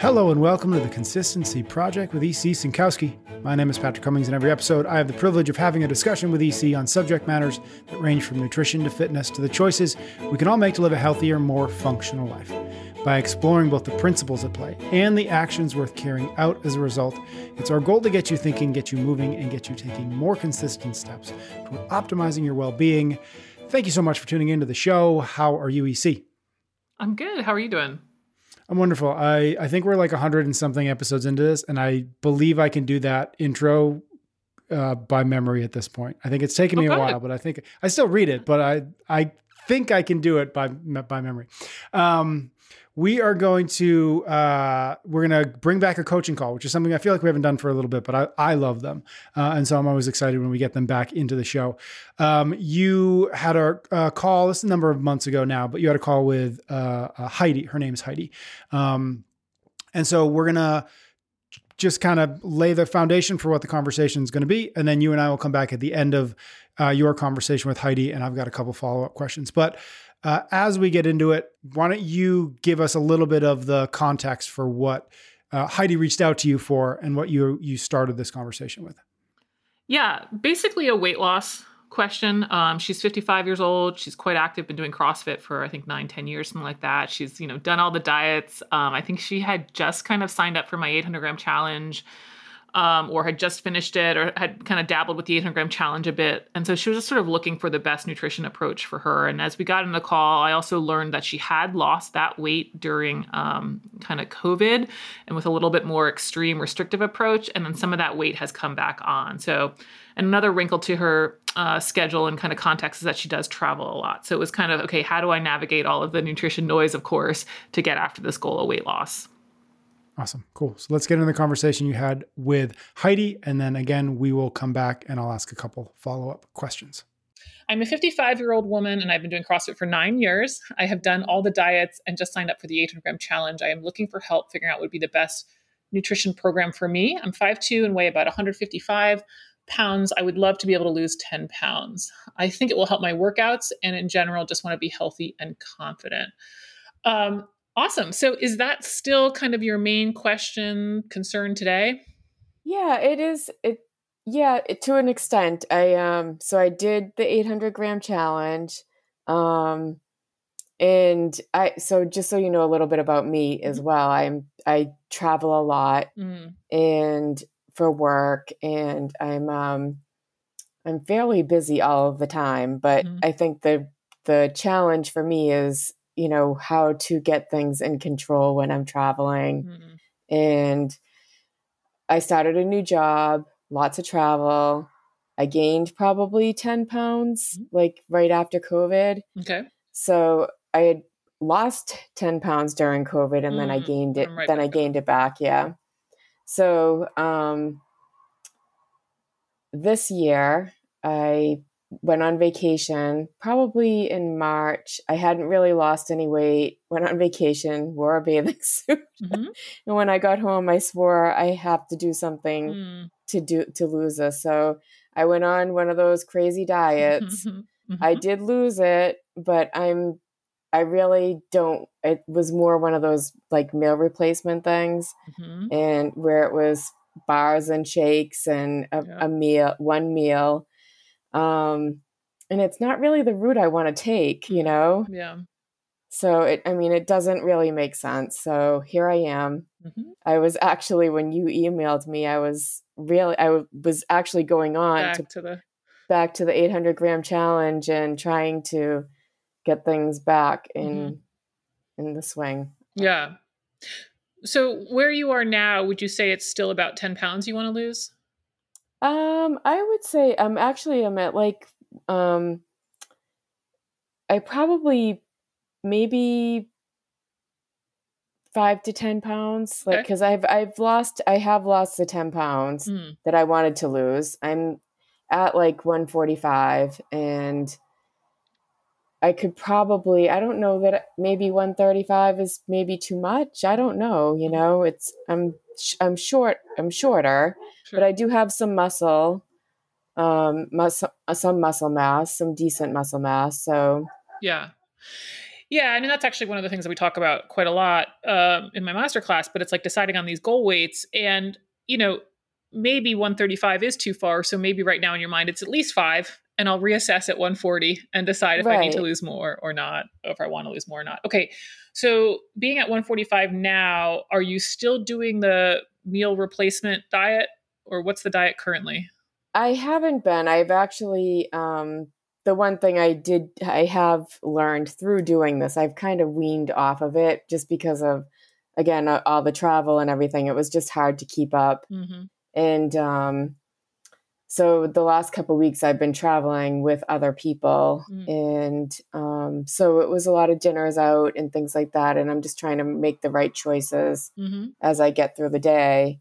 Hello and welcome to the Consistency Project with EC Synkowski. My name is Patrick Cummings. In every episode, I have the privilege of having a discussion with EC on subject matters that range from nutrition to fitness to the choices we can all make to live a healthier, more functional life. By exploring both the principles at play and the actions worth carrying out as a result, it's our goal to get you thinking, get you moving, and get you taking more consistent steps toward optimizing your well being. Thank you so much for tuning into the show. How are you, EC? I'm good. How are you doing? I'm wonderful. I, I think we're like 100 and something episodes into this, and I believe I can do that intro uh, by memory at this point. I think it's taken me a while, but I think I still read it, but I I think I can do it by by memory. Um, we are going to uh, we're going to bring back a coaching call, which is something I feel like we haven't done for a little bit, but I, I love them, uh, and so I'm always excited when we get them back into the show. Um, you had a, a, call. This is a number of months ago now, but you had a call with uh, uh Heidi. Her name is Heidi, um, and so we're gonna just kind of lay the foundation for what the conversation is going to be, and then you and I will come back at the end of uh, your conversation with Heidi, and I've got a couple follow up questions, but. Uh, as we get into it, why don't you give us a little bit of the context for what uh, Heidi reached out to you for and what you you started this conversation with? Yeah, basically a weight loss question. Um, she's 55 years old. She's quite active, been doing CrossFit for I think nine, 10 years, something like that. She's, you know, done all the diets. Um, I think she had just kind of signed up for my 800 gram challenge um, or had just finished it or had kind of dabbled with the 800 gram challenge a bit. And so she was just sort of looking for the best nutrition approach for her. And as we got in the call, I also learned that she had lost that weight during um, kind of COVID and with a little bit more extreme restrictive approach. And then some of that weight has come back on. So, and another wrinkle to her uh, schedule and kind of context is that she does travel a lot. So it was kind of okay, how do I navigate all of the nutrition noise, of course, to get after this goal of weight loss? Awesome. Cool. So let's get into the conversation you had with Heidi. And then again, we will come back and I'll ask a couple follow up questions. I'm a 55 year old woman and I've been doing CrossFit for nine years. I have done all the diets and just signed up for the 800 gram challenge. I am looking for help figuring out what would be the best nutrition program for me. I'm 5'2 and weigh about 155 pounds. I would love to be able to lose 10 pounds. I think it will help my workouts and in general, just want to be healthy and confident. Um, Awesome. So is that still kind of your main question concern today? Yeah, it is. It yeah, it, to an extent. I um so I did the 800 gram challenge. Um and I so just so you know a little bit about me as mm-hmm. well. I'm I travel a lot mm. and for work and I'm um I'm fairly busy all of the time, but mm. I think the the challenge for me is you know, how to get things in control when I'm traveling. Mm-hmm. And I started a new job, lots of travel. I gained probably 10 pounds mm-hmm. like right after COVID. Okay. So I had lost 10 pounds during COVID and mm-hmm. then I mm-hmm. gained it, right then I gained it back. Yeah. So, um, this year I went on vacation probably in March. I hadn't really lost any weight. Went on vacation, wore a bathing suit. Mm-hmm. and when I got home, I swore I have to do something mm. to do to lose this. So I went on one of those crazy diets. Mm-hmm. I did lose it, but I'm I really don't it was more one of those like meal replacement things mm-hmm. and where it was bars and shakes and a, yeah. a meal one meal um and it's not really the route i want to take you know? Yeah. So it i mean it doesn't really make sense. So here i am. Mm-hmm. i was actually when you emailed me i was really i was actually going on back to, to the back to the 800 gram challenge and trying to get things back in mm-hmm. in the swing. Yeah. So where you are now would you say it's still about 10 pounds you want to lose um, I would say I'm actually I'm at like um I probably maybe five to ten pounds like because i've i've lost i have lost the 10 pounds mm. that i wanted to lose i'm at like 145 and i could probably i don't know that maybe 135 is maybe too much i don't know you mm. know it's i'm i'm short i'm shorter Sure. But I do have some muscle, um, muscle, some muscle mass, some decent muscle mass. So yeah, Yeah, I mean that's actually one of the things that we talk about quite a lot um, in my master class. But it's like deciding on these goal weights, and you know, maybe 135 is too far. So maybe right now in your mind it's at least five, and I'll reassess at 140 and decide if right. I need to lose more or not, or if I want to lose more or not. Okay, so being at 145 now, are you still doing the meal replacement diet, or what's the diet currently? I haven't been. I've actually um, the one thing I did I have learned through doing this, I've kind of weaned off of it just because of again all the travel and everything. It was just hard to keep up, mm-hmm. and um, so the last couple weeks I've been traveling with other people, mm. and um, so it was a lot of dinners out and things like that. And I'm just trying to make the right choices mm-hmm. as I get through the day.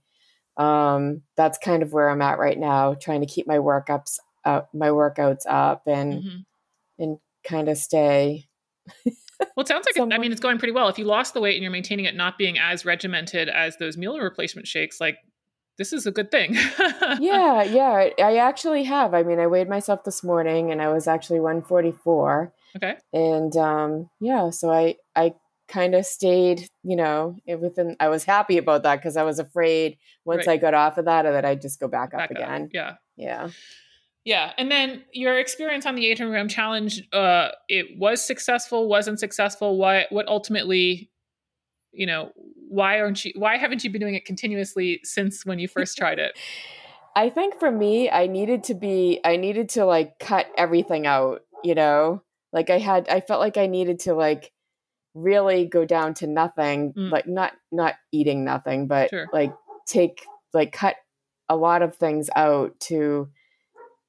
Um, that's kind of where I'm at right now, trying to keep my workups uh, my workouts up and mm-hmm. and kind of stay. well, it sounds like it, I mean it's going pretty well. If you lost the weight and you're maintaining it not being as regimented as those meal replacement shakes, like this is a good thing. yeah, yeah, I actually have. I mean, I weighed myself this morning and I was actually 144. Okay. And um yeah, so I I kind of stayed, you know, within I was happy about that because I was afraid once right. I got off of that that I'd just go back, back up again. Up. Yeah. Yeah. Yeah, and then your experience on the 800 gram challenge, uh, it was successful, wasn't successful. What What ultimately, you know, why aren't you? Why haven't you been doing it continuously since when you first tried it? I think for me, I needed to be, I needed to like cut everything out. You know, like I had, I felt like I needed to like really go down to nothing, mm. like not not eating nothing, but sure. like take like cut a lot of things out to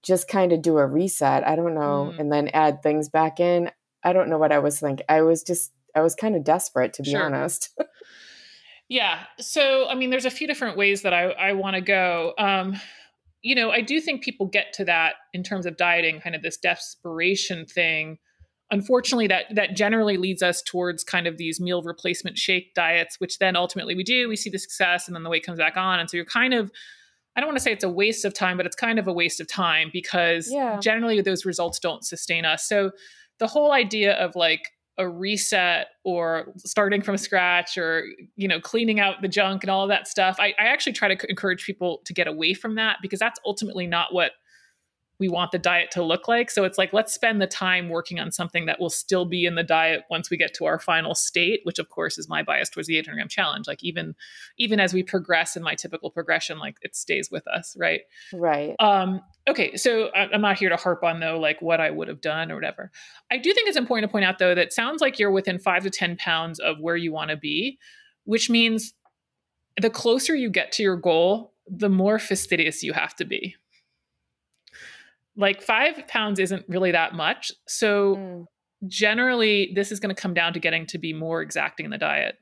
just kind of do a reset. I don't know, mm. and then add things back in. I don't know what I was thinking. I was just I was kind of desperate to be sure. honest. yeah. So I mean, there's a few different ways that I I want to go. Um, you know, I do think people get to that in terms of dieting, kind of this desperation thing. Unfortunately, that that generally leads us towards kind of these meal replacement shake diets, which then ultimately we do. We see the success, and then the weight comes back on, and so you're kind of I don't want to say it's a waste of time, but it's kind of a waste of time because yeah. generally those results don't sustain us. So the whole idea of like a reset or starting from scratch or you know cleaning out the junk and all of that stuff I, I actually try to encourage people to get away from that because that's ultimately not what we want the diet to look like. So it's like, let's spend the time working on something that will still be in the diet once we get to our final state, which of course is my bias towards the 800 gram challenge. Like even, even as we progress in my typical progression, like it stays with us. Right. Right. Um, okay. So I'm not here to harp on though, like what I would have done or whatever. I do think it's important to point out though, that sounds like you're within five to 10 pounds of where you want to be, which means the closer you get to your goal, the more fastidious you have to be like five pounds isn't really that much. So mm. generally, this is going to come down to getting to be more exacting in the diet.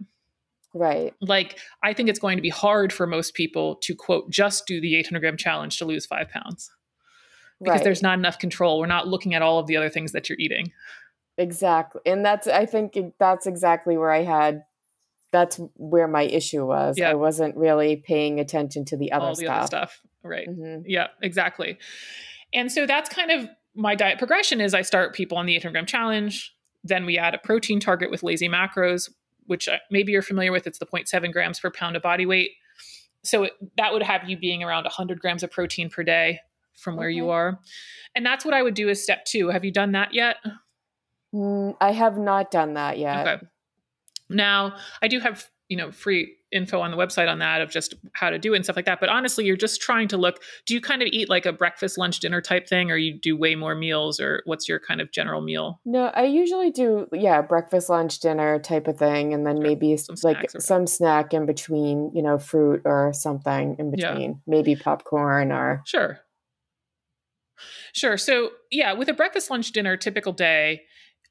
Right. Like, I think it's going to be hard for most people to quote, just do the 800 gram challenge to lose five pounds because right. there's not enough control. We're not looking at all of the other things that you're eating. Exactly. And that's, I think that's exactly where I had, that's where my issue was. Yeah. I wasn't really paying attention to the other all the stuff. other stuff. Right. Mm-hmm. Yeah, exactly. And so that's kind of my diet progression is I start people on the 800 gram challenge. Then we add a protein target with lazy macros, which uh, maybe you're familiar with. It's the 0.7 grams per pound of body weight. So it, that would have you being around 100 grams of protein per day from where okay. you are. And that's what I would do as step two. Have you done that yet? Mm, I have not done that yet. Okay. Now, I do have, you know, free info on the website on that of just how to do it and stuff like that. But honestly, you're just trying to look. Do you kind of eat like a breakfast, lunch, dinner type thing, or you do way more meals, or what's your kind of general meal? No, I usually do yeah breakfast, lunch, dinner type of thing, and then maybe some like some snack in between, you know, fruit or something in between, yeah. maybe popcorn or sure. Sure. So, yeah, with a breakfast, lunch, dinner typical day,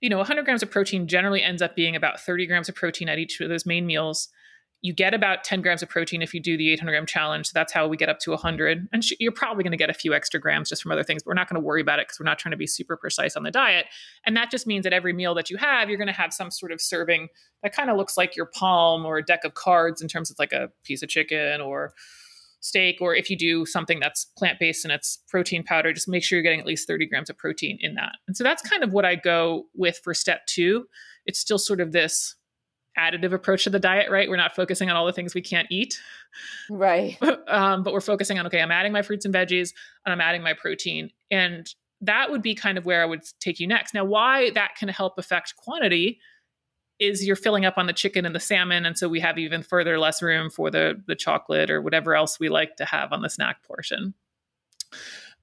you know, 100 grams of protein generally ends up being about 30 grams of protein at each of those main meals you get about 10 grams of protein if you do the 800 gram challenge. So that's how we get up to 100. And sh- you're probably going to get a few extra grams just from other things, but we're not going to worry about it because we're not trying to be super precise on the diet. And that just means that every meal that you have, you're going to have some sort of serving that kind of looks like your palm or a deck of cards in terms of like a piece of chicken or steak. Or if you do something that's plant based and it's protein powder, just make sure you're getting at least 30 grams of protein in that. And so that's kind of what I go with for step two it's still sort of this additive approach to the diet, right? We're not focusing on all the things we can't eat. Right. um, but we're focusing on, okay, I'm adding my fruits and veggies and I'm adding my protein. And that would be kind of where I would take you next. Now, why that can help affect quantity is you're filling up on the chicken and the salmon. And so we have even further less room for the, the chocolate or whatever else we like to have on the snack portion.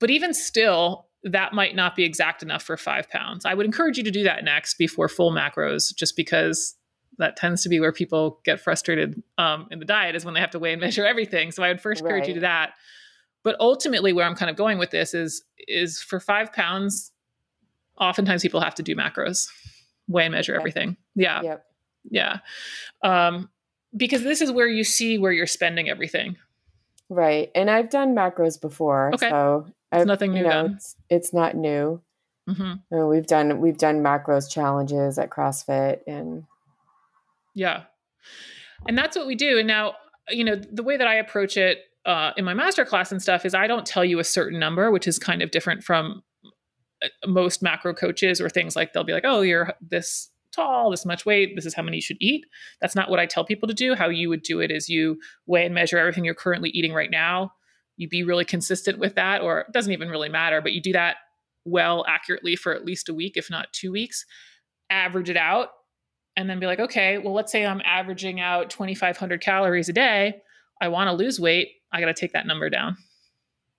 But even still, that might not be exact enough for five pounds. I would encourage you to do that next before full macros, just because that tends to be where people get frustrated um, in the diet is when they have to weigh and measure everything. So I would first encourage right. you to that. But ultimately, where I'm kind of going with this is is for five pounds, oftentimes people have to do macros, weigh and measure everything. Yeah, yep. yeah, um, because this is where you see where you're spending everything. Right, and I've done macros before, okay. so it's nothing new. You know, it's, it's, not new. Mm-hmm. we've done we've done macros challenges at CrossFit, and yeah. And that's what we do. And now, you know, the way that I approach it uh, in my master class and stuff is I don't tell you a certain number, which is kind of different from uh, Uh, most macro coaches or things like they'll be like, oh, you're this tall, this much weight, this is how many you should eat. That's not what I tell people to do. How you would do it is you weigh and measure everything you're currently eating right now. You be really consistent with that, or it doesn't even really matter, but you do that well accurately for at least a week, if not two weeks. Average it out and then be like, okay, well, let's say I'm averaging out 2,500 calories a day. I want to lose weight. I got to take that number down.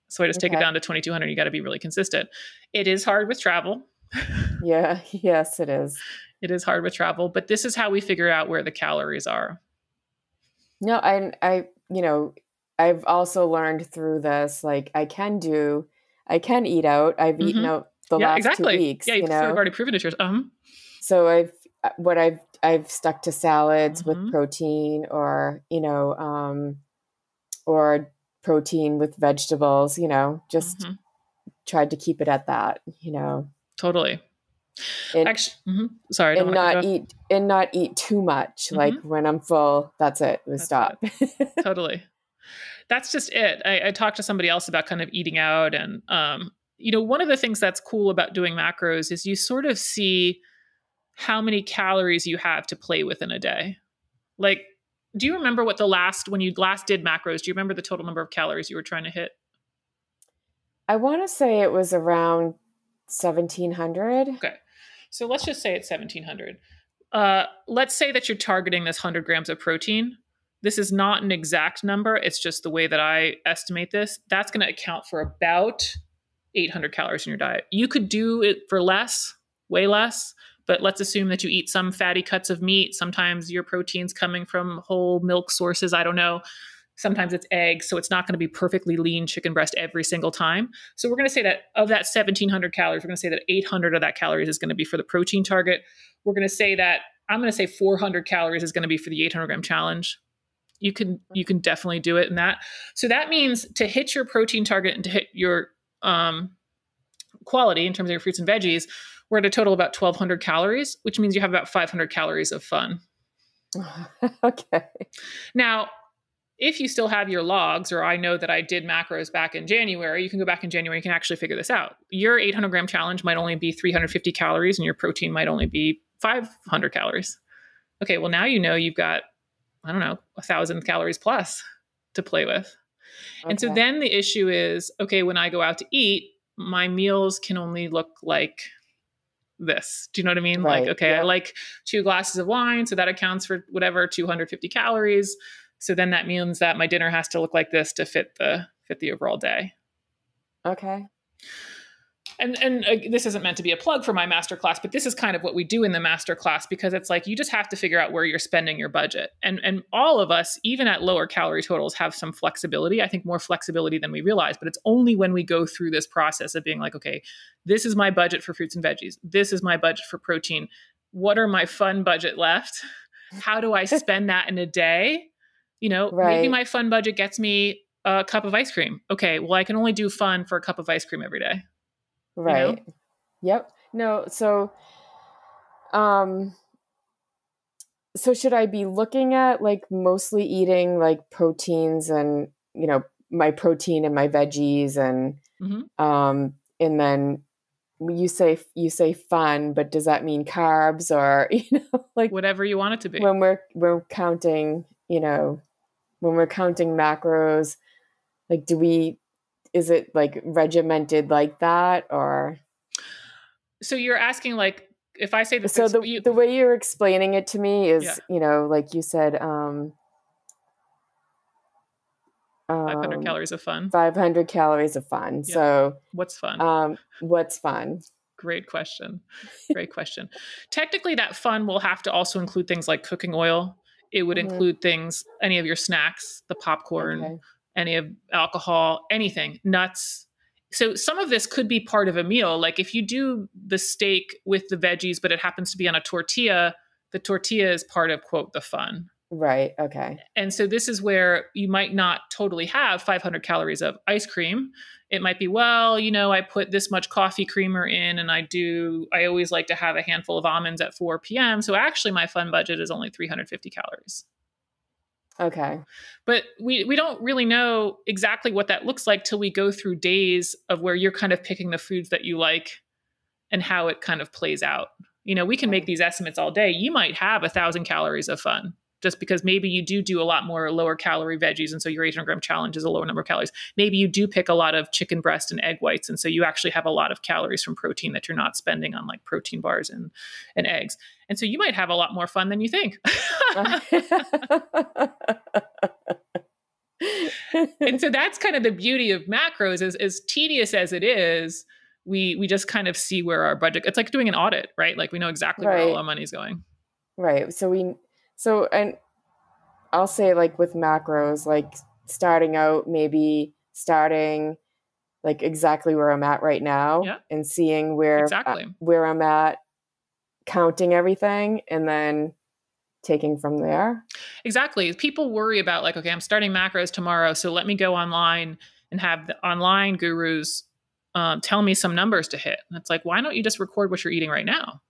So I just okay. take it down to 2,200. You got to be really consistent. It is hard with travel. yeah. Yes, it is. It is hard with travel, but this is how we figure out where the calories are. No, I, I, you know, I've also learned through this, like I can do, I can eat out. I've mm-hmm. eaten out the yeah, last exactly. two weeks. Yeah, you know? sort of already proven it yourself. Um. So I've uh, what I've I've stuck to salads mm-hmm. with protein or you know um, or protein with vegetables. You know, just mm-hmm. tried to keep it at that. You know, totally. And, Actually, mm-hmm. sorry, and not eat and not eat too much. Like mm-hmm. when I'm full, that's it. We stop. It. totally. That's just it. I, I talked to somebody else about kind of eating out, and um, you know, one of the things that's cool about doing macros is you sort of see how many calories you have to play with in a day. Like, do you remember what the last, when you last did macros, do you remember the total number of calories you were trying to hit? I want to say it was around 1700. Okay. So let's just say it's 1700. Uh, let's say that you're targeting this 100 grams of protein. This is not an exact number. It's just the way that I estimate this. That's going to account for about 800 calories in your diet. You could do it for less, way less, but let's assume that you eat some fatty cuts of meat. Sometimes your protein's coming from whole milk sources. I don't know. Sometimes it's eggs. So it's not going to be perfectly lean chicken breast every single time. So we're going to say that of that 1700 calories, we're going to say that 800 of that calories is going to be for the protein target. We're going to say that I'm going to say 400 calories is going to be for the 800 gram challenge. You can you can definitely do it in that. So that means to hit your protein target and to hit your um, quality in terms of your fruits and veggies, we're at a total of about 1200 calories, which means you have about 500 calories of fun. okay. Now, if you still have your logs, or I know that I did macros back in January, you can go back in January, you can actually figure this out. Your 800 gram challenge might only be 350 calories, and your protein might only be 500 calories. Okay, well, now you know you've got, I don't know, a thousand calories plus to play with. Okay. And so then the issue is okay, when I go out to eat, my meals can only look like this. Do you know what I mean? Right. Like, okay, yeah. I like two glasses of wine, so that accounts for whatever 250 calories. So then that means that my dinner has to look like this to fit the fit the overall day. Okay and and uh, this isn't meant to be a plug for my master class but this is kind of what we do in the master class because it's like you just have to figure out where you're spending your budget. And and all of us even at lower calorie totals have some flexibility i think more flexibility than we realize but it's only when we go through this process of being like okay this is my budget for fruits and veggies. This is my budget for protein. What are my fun budget left? How do i spend that in a day? You know right. maybe my fun budget gets me a cup of ice cream. Okay well i can only do fun for a cup of ice cream every day Right. You know? Yep. No, so um so should I be looking at like mostly eating like proteins and you know my protein and my veggies and mm-hmm. um and then you say you say fun, but does that mean carbs or you know like whatever you want it to be? When we're we're counting, you know, when we're counting macros, like do we is it like regimented like that or so you're asking like if I say this so the, you, the way you're explaining it to me is yeah. you know like you said um 500 um, calories of fun 500 calories of fun yeah. so what's fun um what's fun great question great question technically that fun will have to also include things like cooking oil it would mm-hmm. include things any of your snacks the popcorn okay. Any of alcohol anything nuts so some of this could be part of a meal like if you do the steak with the veggies but it happens to be on a tortilla the tortilla is part of quote the fun Right. Okay. And so this is where you might not totally have 500 calories of ice cream. It might be, well, you know, I put this much coffee creamer in and I do, I always like to have a handful of almonds at 4 p.m. So actually, my fun budget is only 350 calories. Okay. But we, we don't really know exactly what that looks like till we go through days of where you're kind of picking the foods that you like and how it kind of plays out. You know, we can make these estimates all day. You might have a thousand calories of fun just because maybe you do do a lot more lower calorie veggies and so your 800 gram challenge is a lower number of calories maybe you do pick a lot of chicken breast and egg whites and so you actually have a lot of calories from protein that you're not spending on like protein bars and and eggs and so you might have a lot more fun than you think and so that's kind of the beauty of macros is as tedious as it is we we just kind of see where our budget it's like doing an audit right like we know exactly right. where all our money's going right so we so, and I'll say like with macros, like starting out, maybe starting like exactly where I'm at right now yeah. and seeing where exactly. uh, where I'm at, counting everything, and then taking from there. Exactly. People worry about like, okay, I'm starting macros tomorrow, so let me go online and have the online gurus um, tell me some numbers to hit. And it's like, why don't you just record what you're eating right now?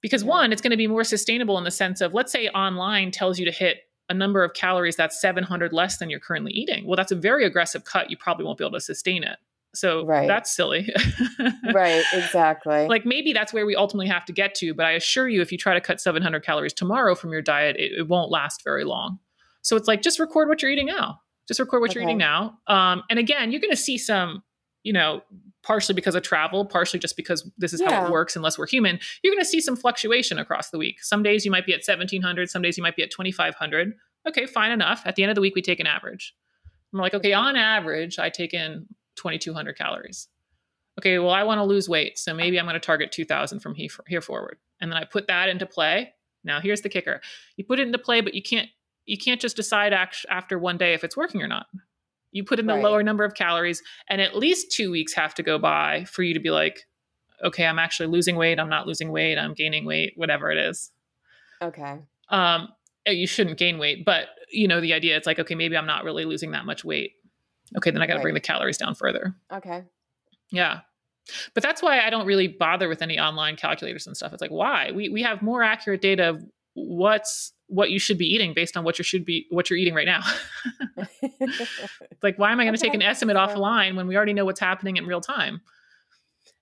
Because yeah. one, it's going to be more sustainable in the sense of, let's say online tells you to hit a number of calories that's 700 less than you're currently eating. Well, that's a very aggressive cut. You probably won't be able to sustain it. So right. that's silly. right, exactly. Like maybe that's where we ultimately have to get to. But I assure you, if you try to cut 700 calories tomorrow from your diet, it, it won't last very long. So it's like just record what you're eating now. Just record what okay. you're eating now. Um, and again, you're going to see some, you know, partially because of travel, partially just because this is yeah. how it works unless we're human, you're going to see some fluctuation across the week. Some days you might be at 1700, some days you might be at 2500. Okay, fine enough. At the end of the week, we take an average. I'm like, okay, on average, I take in 2200 calories. Okay, well, I want to lose weight. So maybe I'm going to target 2000 from here forward. And then I put that into play. Now, here's the kicker you put it into play, but you can't. You can't just decide after one day if it's working or not. You put in the right. lower number of calories, and at least two weeks have to go by for you to be like, okay, I'm actually losing weight. I'm not losing weight. I'm gaining weight, whatever it is. Okay. Um, eh, you shouldn't gain weight, but you know the idea. It's like, okay, maybe I'm not really losing that much weight. Okay, then I got to right. bring the calories down further. Okay. Yeah. But that's why I don't really bother with any online calculators and stuff. It's like, why? We we have more accurate data of what's what you should be eating based on what you should be what you're eating right now. like why am I going to okay. take an estimate offline when we already know what's happening in real time?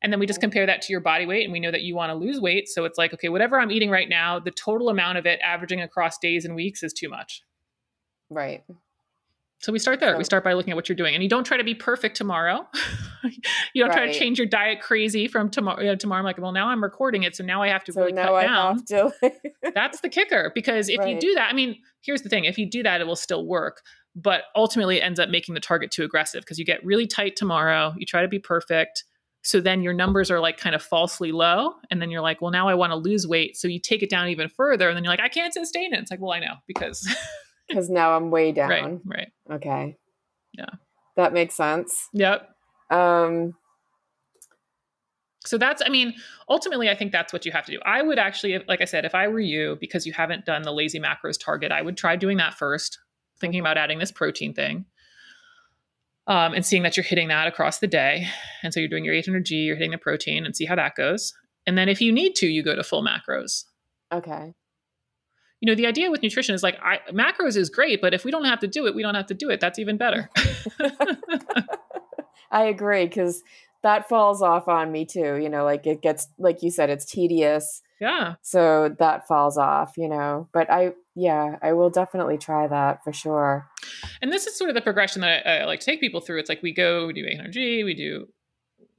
And then we just compare that to your body weight and we know that you want to lose weight, so it's like okay, whatever I'm eating right now, the total amount of it averaging across days and weeks is too much. Right. So we start there. We start by looking at what you're doing, and you don't try to be perfect tomorrow. you don't right. try to change your diet crazy from tomorrow. You know, tomorrow, I'm like, well, now I'm recording it, so now I have to so really cut I down. To. That's the kicker, because if right. you do that, I mean, here's the thing: if you do that, it will still work, but ultimately, it ends up making the target too aggressive because you get really tight tomorrow. You try to be perfect, so then your numbers are like kind of falsely low, and then you're like, well, now I want to lose weight, so you take it down even further, and then you're like, I can't sustain it. It's like, well, I know because because now I'm way down. Right. Right. Okay. Yeah. That makes sense. Yep. Um. So that's, I mean, ultimately, I think that's what you have to do. I would actually, like I said, if I were you, because you haven't done the lazy macros target, I would try doing that first, thinking about adding this protein thing. Um, and seeing that you're hitting that across the day. And so you're doing your 800G, you're hitting the protein and see how that goes. And then if you need to, you go to full macros. Okay you know the idea with nutrition is like I, macros is great but if we don't have to do it we don't have to do it that's even better i agree because that falls off on me too. You know, like it gets like you said, it's tedious. Yeah. So that falls off, you know. But I yeah, I will definitely try that for sure. And this is sort of the progression that I, I like to take people through. It's like we go, we do 800G, we do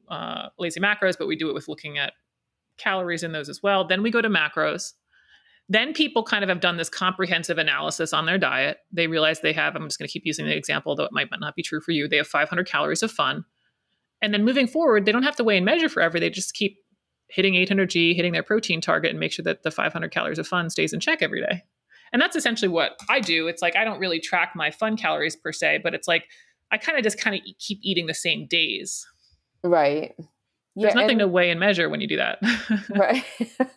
uh, lazy macros, but we do it with looking at calories in those as well. Then we go to macros. Then people kind of have done this comprehensive analysis on their diet. They realize they have, I'm just going to keep using the example, though it might, not be true for you. They have 500 calories of fun. And then moving forward, they don't have to weigh and measure forever. They just keep hitting 800G, hitting their protein target, and make sure that the 500 calories of fun stays in check every day. And that's essentially what I do. It's like I don't really track my fun calories per se, but it's like I kind of just kind of keep eating the same days. Right. There's yeah, nothing and, to weigh and measure when you do that. right.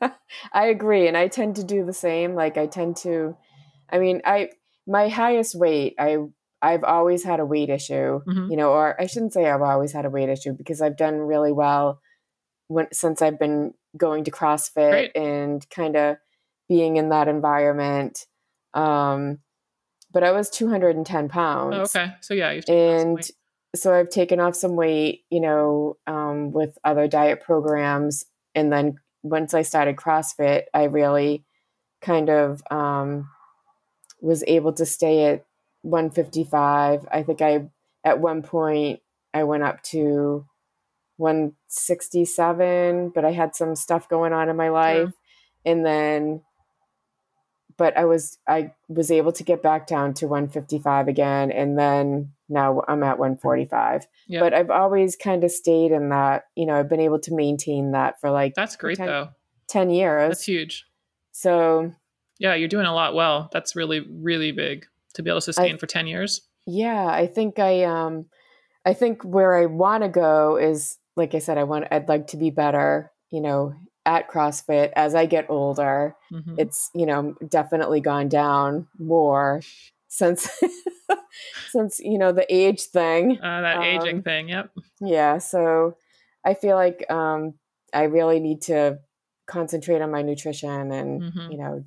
I agree. And I tend to do the same. Like I tend to, I mean, I, my highest weight, I, I've always had a weight issue, mm-hmm. you know, or I shouldn't say I've always had a weight issue because I've done really well when, since I've been going to CrossFit Great. and kind of being in that environment. Um, but I was 210 pounds. Oh, okay. So yeah, and so I've taken off some weight, you know, um, with other diet programs. And then once I started CrossFit, I really kind of um, was able to stay at 155. I think I, at one point, I went up to 167, but I had some stuff going on in my life. Yeah. And then but I was I was able to get back down to 155 again and then now I'm at 145. Yep. But I've always kind of stayed in that, you know, I've been able to maintain that for like That's great 10, though. 10 years. That's huge. So Yeah, you're doing a lot well. That's really really big to be able to sustain I, for 10 years. Yeah, I think I um I think where I want to go is like I said I want I'd like to be better, you know, at CrossFit as I get older. Mm-hmm. It's, you know, definitely gone down more since since, you know, the age thing. Uh, that um, aging thing, yep. Yeah, so I feel like um I really need to concentrate on my nutrition and, mm-hmm. you know,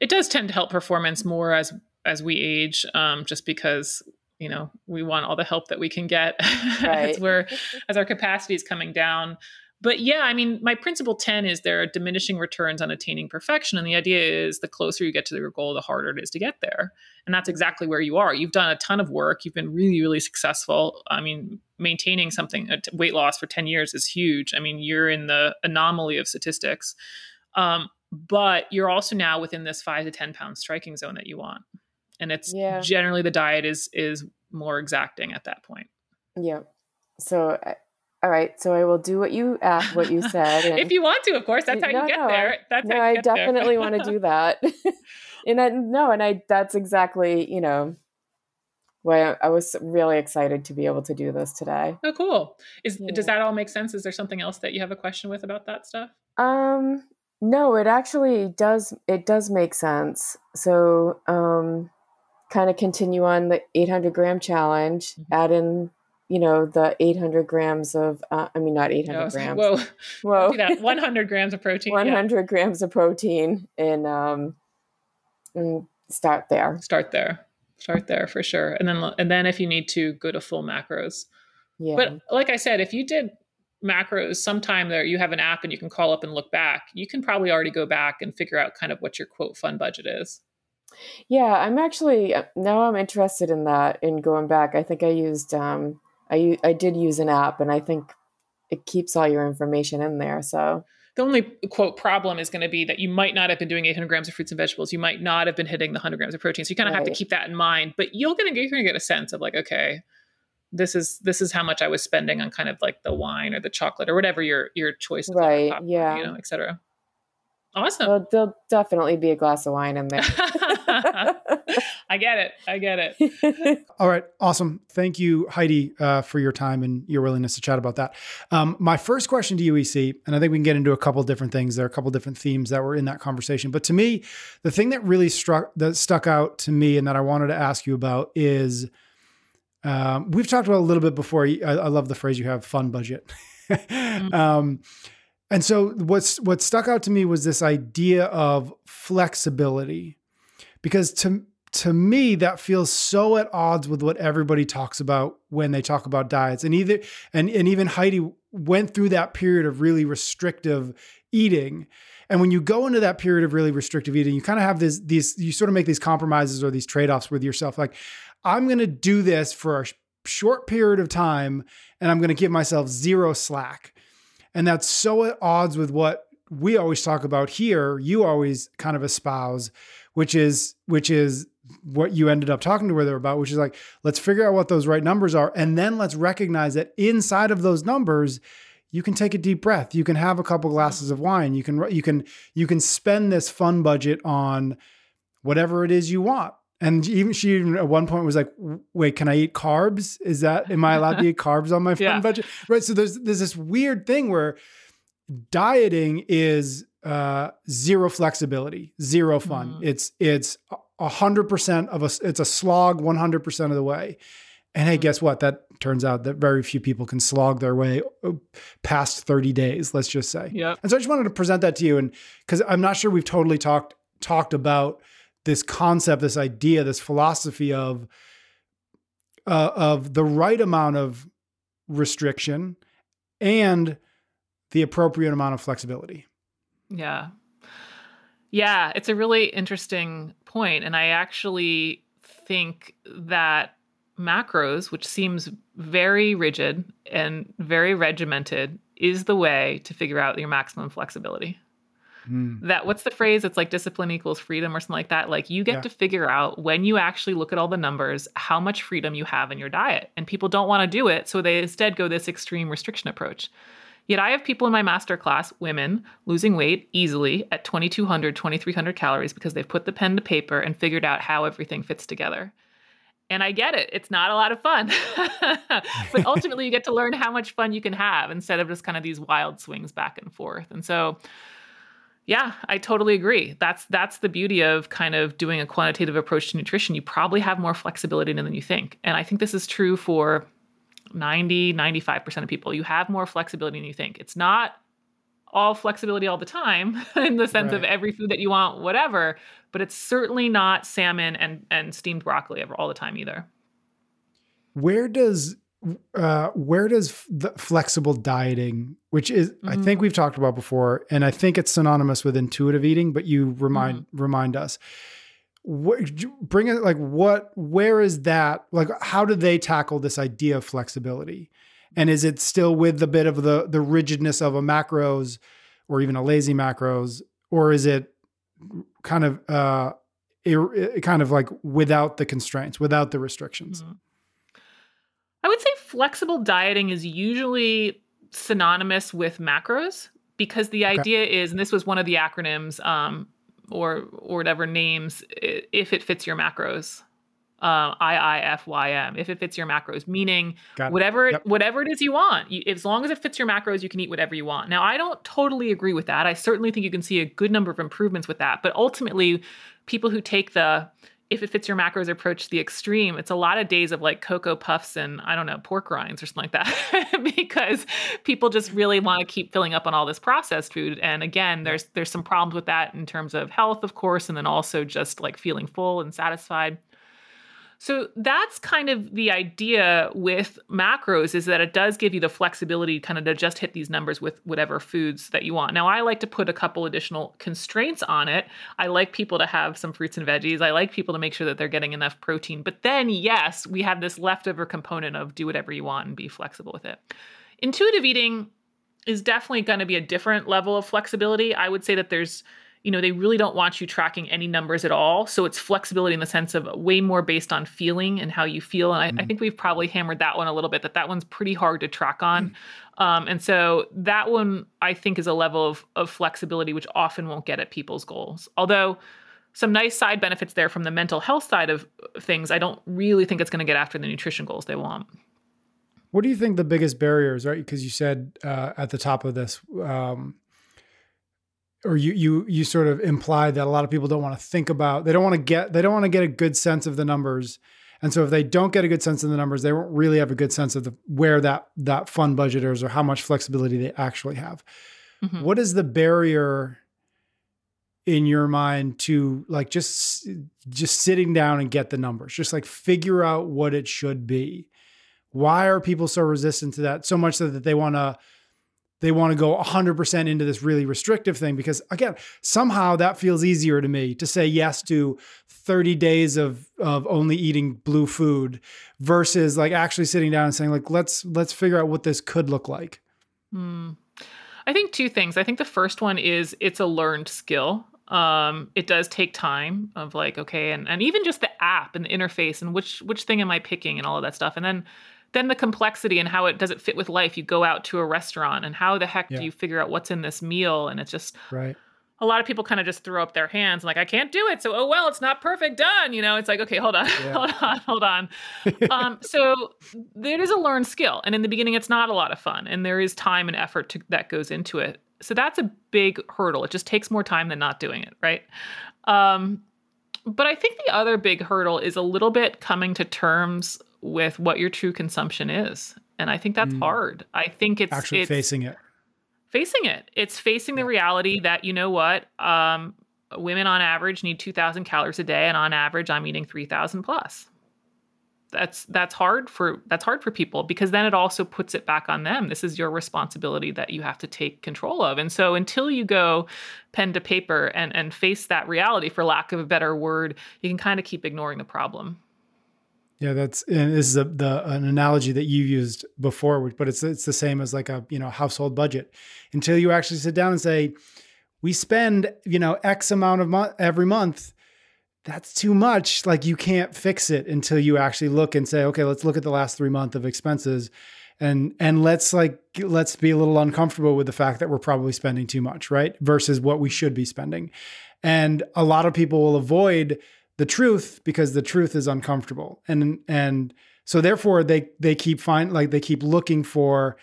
it does tend to help performance more as as we age um just because you know we want all the help that we can get right. as we're as our capacity is coming down but yeah, I mean, my principle 10 is there are diminishing returns on attaining perfection. And the idea is the closer you get to your goal, the harder it is to get there. And that's exactly where you are. You've done a ton of work. You've been really, really successful. I mean, maintaining something, weight loss for 10 years is huge. I mean, you're in the anomaly of statistics. Um, but you're also now within this five to 10 pound striking zone that you want. And it's yeah. generally the diet is is more exacting at that point. Yeah. So all right, so I will do what you asked, what you said. if you want to, of course, that's how no, you get no, there. That's no, I definitely want to do that. and I, no, and I that's exactly you know why I, I, was really excited to be able to do this today. Oh, cool! Is yeah. does that all make sense? Is there something else that you have a question with about that stuff? Um, no, it actually does. It does make sense. So, um, kind of continue on the 800 gram challenge, mm-hmm. add in you know the 800 grams of uh, i mean not 800 no, grams. whoa. Whoa. That 100 grams of protein. 100 yeah. grams of protein and um and start there. Start there. Start there for sure. And then and then if you need to go to full macros. Yeah. But like i said if you did macros sometime there you have an app and you can call up and look back you can probably already go back and figure out kind of what your quote fun budget is. Yeah i'm actually uh, now i'm interested in that in going back. I think i used um I I did use an app, and I think it keeps all your information in there. So the only quote problem is going to be that you might not have been doing 800 grams of fruits and vegetables. You might not have been hitting the 100 grams of protein. So you kind of right. have to keep that in mind. But you're gonna you're gonna get a sense of like, okay, this is this is how much I was spending on kind of like the wine or the chocolate or whatever your your choices right. Are, yeah, you know, etc. Awesome. Well, there'll definitely be a glass of wine in there. I get it. I get it. All right. Awesome. Thank you, Heidi, uh, for your time and your willingness to chat about that. Um, my first question to you, EC, and I think we can get into a couple different things. There are a couple different themes that were in that conversation. But to me, the thing that really struck, that stuck out to me and that I wanted to ask you about is um, we've talked about a little bit before. I, I love the phrase you have fun budget. mm-hmm. um, and so what's what stuck out to me was this idea of flexibility. Because to to me that feels so at odds with what everybody talks about when they talk about diets. And either and and even Heidi went through that period of really restrictive eating. And when you go into that period of really restrictive eating you kind of have this these you sort of make these compromises or these trade-offs with yourself. Like I'm going to do this for a short period of time and I'm going to give myself zero slack and that's so at odds with what we always talk about here you always kind of espouse which is which is what you ended up talking to her about, which is like, let's figure out what those right numbers are. And then let's recognize that inside of those numbers, you can take a deep breath. You can have a couple glasses of wine. You can, you can, you can spend this fun budget on whatever it is you want. And even she even at one point was like, wait, can I eat carbs? Is that, am I allowed to eat carbs on my fun yeah. budget? Right. So there's, there's this weird thing where dieting is uh, zero flexibility, zero fun. Mm-hmm. It's, it's 100% of a it's a slog 100% of the way and hey guess what that turns out that very few people can slog their way uh, past 30 days let's just say yeah and so i just wanted to present that to you and because i'm not sure we've totally talked talked about this concept this idea this philosophy of uh, of the right amount of restriction and the appropriate amount of flexibility yeah yeah, it's a really interesting point, and I actually think that macros, which seems very rigid and very regimented, is the way to figure out your maximum flexibility. Mm. That what's the phrase? It's like discipline equals freedom or something like that. Like you get yeah. to figure out when you actually look at all the numbers how much freedom you have in your diet. And people don't want to do it, so they instead go this extreme restriction approach. Yet I have people in my master class, women, losing weight easily at 2200, 2300 calories because they've put the pen to paper and figured out how everything fits together. And I get it. It's not a lot of fun. but ultimately, you get to learn how much fun you can have instead of just kind of these wild swings back and forth. And so, yeah, I totally agree. That's that's the beauty of kind of doing a quantitative approach to nutrition. You probably have more flexibility than you think. And I think this is true for 90, 95% of people. You have more flexibility than you think. It's not all flexibility all the time in the sense right. of every food that you want, whatever, but it's certainly not salmon and, and steamed broccoli ever all the time either. Where does uh, where does the flexible dieting, which is mm-hmm. I think we've talked about before, and I think it's synonymous with intuitive eating, but you remind mm-hmm. remind us bring it like what where is that like how do they tackle this idea of flexibility and is it still with the bit of the the rigidness of a macros or even a lazy macros or is it kind of uh it, kind of like without the constraints without the restrictions mm-hmm. I would say flexible dieting is usually synonymous with macros because the okay. idea is and this was one of the acronyms um, or or whatever names if it fits your macros. Uh, IIFYM if it fits your macros, meaning whatever yep. whatever it is you want. You, as long as it fits your macros, you can eat whatever you want. Now, I don't totally agree with that. I certainly think you can see a good number of improvements with that. But ultimately, people who take the if it fits your macros approach to the extreme, it's a lot of days of like cocoa puffs and I don't know, pork rinds or something like that because people just really want to keep filling up on all this processed food. And again, there's there's some problems with that in terms of health, of course, and then also just like feeling full and satisfied. So that's kind of the idea with macros is that it does give you the flexibility kind of to just hit these numbers with whatever foods that you want. Now, I like to put a couple additional constraints on it. I like people to have some fruits and veggies. I like people to make sure that they're getting enough protein. But then, yes, we have this leftover component of do whatever you want and be flexible with it. Intuitive eating is definitely going to be a different level of flexibility. I would say that there's you know, they really don't want you tracking any numbers at all. So it's flexibility in the sense of way more based on feeling and how you feel. And I, mm. I think we've probably hammered that one a little bit, that that one's pretty hard to track on. Mm. Um, and so that one, I think, is a level of, of flexibility which often won't get at people's goals. Although some nice side benefits there from the mental health side of things, I don't really think it's going to get after the nutrition goals they want. What do you think the biggest barriers right? Because you said uh, at the top of this, um, or you you you sort of imply that a lot of people don't want to think about they don't want to get they don't want to get a good sense of the numbers. And so if they don't get a good sense of the numbers they won't really have a good sense of the, where that that fun budget is or how much flexibility they actually have. Mm-hmm. what is the barrier in your mind to like just just sitting down and get the numbers? Just like figure out what it should be. Why are people so resistant to that so much so that they want to they want to go 100% into this really restrictive thing because again somehow that feels easier to me to say yes to 30 days of of only eating blue food versus like actually sitting down and saying like let's let's figure out what this could look like. Mm. i think two things. I think the first one is it's a learned skill. Um, it does take time of like okay and, and even just the app and the interface and which which thing am i picking and all of that stuff. And then then the complexity and how it does it fit with life? You go out to a restaurant and how the heck yeah. do you figure out what's in this meal? And it's just right. a lot of people kind of just throw up their hands and like i can't do it so oh well it's not perfect done you know? It's like okay hold on yeah. hold on hold on. Um, so it is a learned skill and in the beginning it's not a lot of fun and there is time and effort to, that goes into it. So that's a big hurdle. It just takes more time than not doing it right? Um, but i think the other big hurdle is a little bit coming to terms with what your true consumption is. And I think that's mm. hard. I think it's actually it's facing it. Facing it. It's facing the reality that you know what? Um, women on average need 2000 calories a day and on average I'm eating 3000 plus. That's that's hard for that's hard for people because then it also puts it back on them. This is your responsibility that you have to take control of. And so until you go pen to paper and and face that reality for lack of a better word, you can kind of keep ignoring the problem. Yeah, that's and this is a, the an analogy that you used before, but it's it's the same as like a you know household budget. Until you actually sit down and say, we spend you know X amount of month every month. That's too much. Like you can't fix it until you actually look and say, okay, let's look at the last three months of expenses, and and let's like let's be a little uncomfortable with the fact that we're probably spending too much, right? Versus what we should be spending, and a lot of people will avoid the truth because the truth is uncomfortable. And and so therefore they they keep find like they keep looking for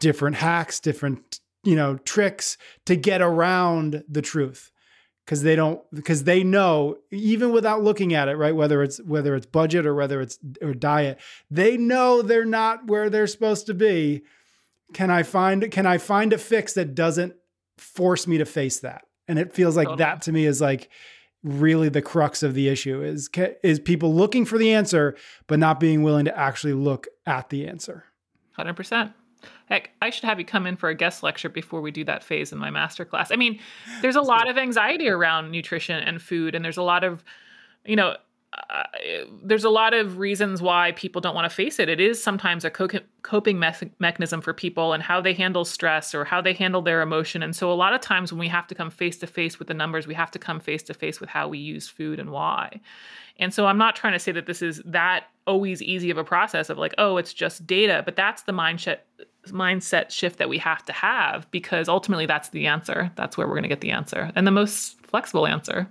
different hacks different you know tricks to get around the truth. Because they don't because they know even without looking at it right whether it's whether it's budget or whether it's or diet they know they're not where they're supposed to be. Can i find can i find a fix that doesn't force me to face that? And it feels like totally. that to me is like really the crux of the issue is is people looking for the answer but not being willing to actually look at the answer. 100% heck i should have you come in for a guest lecture before we do that phase in my master class i mean there's a lot of anxiety around nutrition and food and there's a lot of you know there's a lot of reasons why people don't want to face it. It is sometimes a co- coping me- mechanism for people and how they handle stress or how they handle their emotion. And so, a lot of times when we have to come face to face with the numbers, we have to come face to face with how we use food and why. And so, I'm not trying to say that this is that always easy of a process of like, oh, it's just data, but that's the mindset mindset shift that we have to have because ultimately that's the answer. That's where we're going to get the answer and the most flexible answer.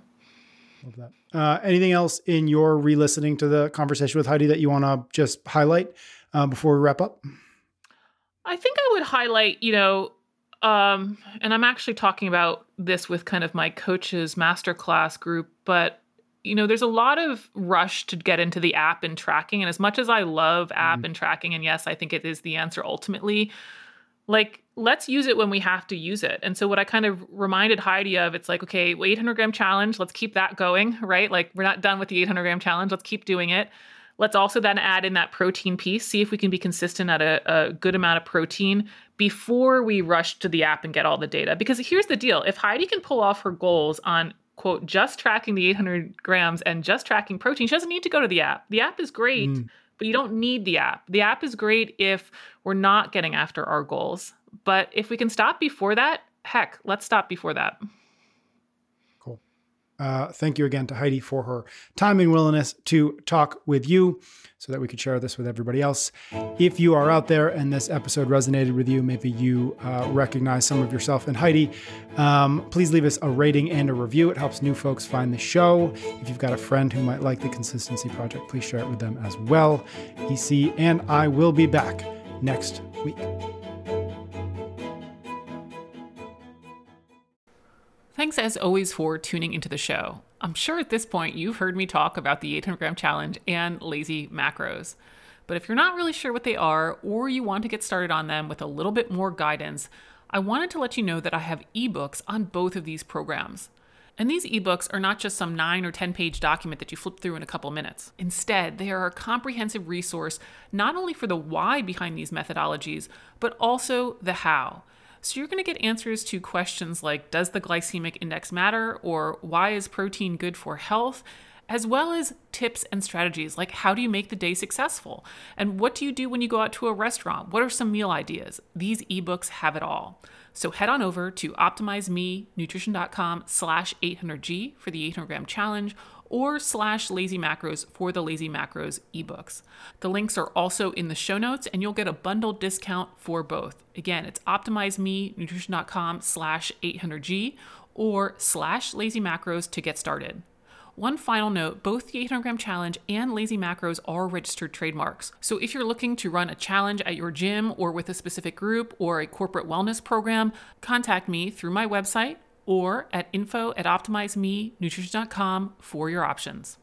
Love that. Uh, anything else in your re-listening to the conversation with Heidi that you want to just highlight uh, before we wrap up? I think I would highlight, you know, um, and I'm actually talking about this with kind of my coach's masterclass group, but you know, there's a lot of rush to get into the app and tracking. And as much as I love app mm-hmm. and tracking, and yes, I think it is the answer ultimately, like let's use it when we have to use it. And so what I kind of reminded Heidi of, it's like, okay, 800 gram challenge, let's keep that going, right? Like we're not done with the 800 gram challenge. Let's keep doing it. Let's also then add in that protein piece, see if we can be consistent at a, a good amount of protein before we rush to the app and get all the data. Because here's the deal. If Heidi can pull off her goals on quote, just tracking the 800 grams and just tracking protein, she doesn't need to go to the app. The app is great. Mm but you don't need the app. The app is great if we're not getting after our goals. But if we can stop before that, heck, let's stop before that. Uh, thank you again to Heidi for her time and willingness to talk with you so that we could share this with everybody else. If you are out there and this episode resonated with you, maybe you uh, recognize some of yourself in Heidi, um, please leave us a rating and a review. It helps new folks find the show. If you've got a friend who might like the Consistency Project, please share it with them as well. EC and I will be back next week. Thanks as always for tuning into the show. I'm sure at this point you've heard me talk about the 800 gram challenge and lazy macros. But if you're not really sure what they are or you want to get started on them with a little bit more guidance, I wanted to let you know that I have ebooks on both of these programs. And these ebooks are not just some 9 or 10 page document that you flip through in a couple minutes. Instead, they are a comprehensive resource not only for the why behind these methodologies, but also the how. So you're going to get answers to questions like Does the glycemic index matter? or Why is protein good for health? as well as tips and strategies like how do you make the day successful? And what do you do when you go out to a restaurant? What are some meal ideas? These ebooks have it all. So head on over to optimizemenutrition.com slash 800G for the 800 gram challenge or slash lazy macros for the lazy macros ebooks. The links are also in the show notes and you'll get a bundled discount for both. Again, it's optimizemenutrition.com slash 800G or slash lazy macros to get started. One final note both the 800 gram challenge and lazy macros are registered trademarks. So if you're looking to run a challenge at your gym or with a specific group or a corporate wellness program, contact me through my website or at info at optimizemenutrition.com for your options.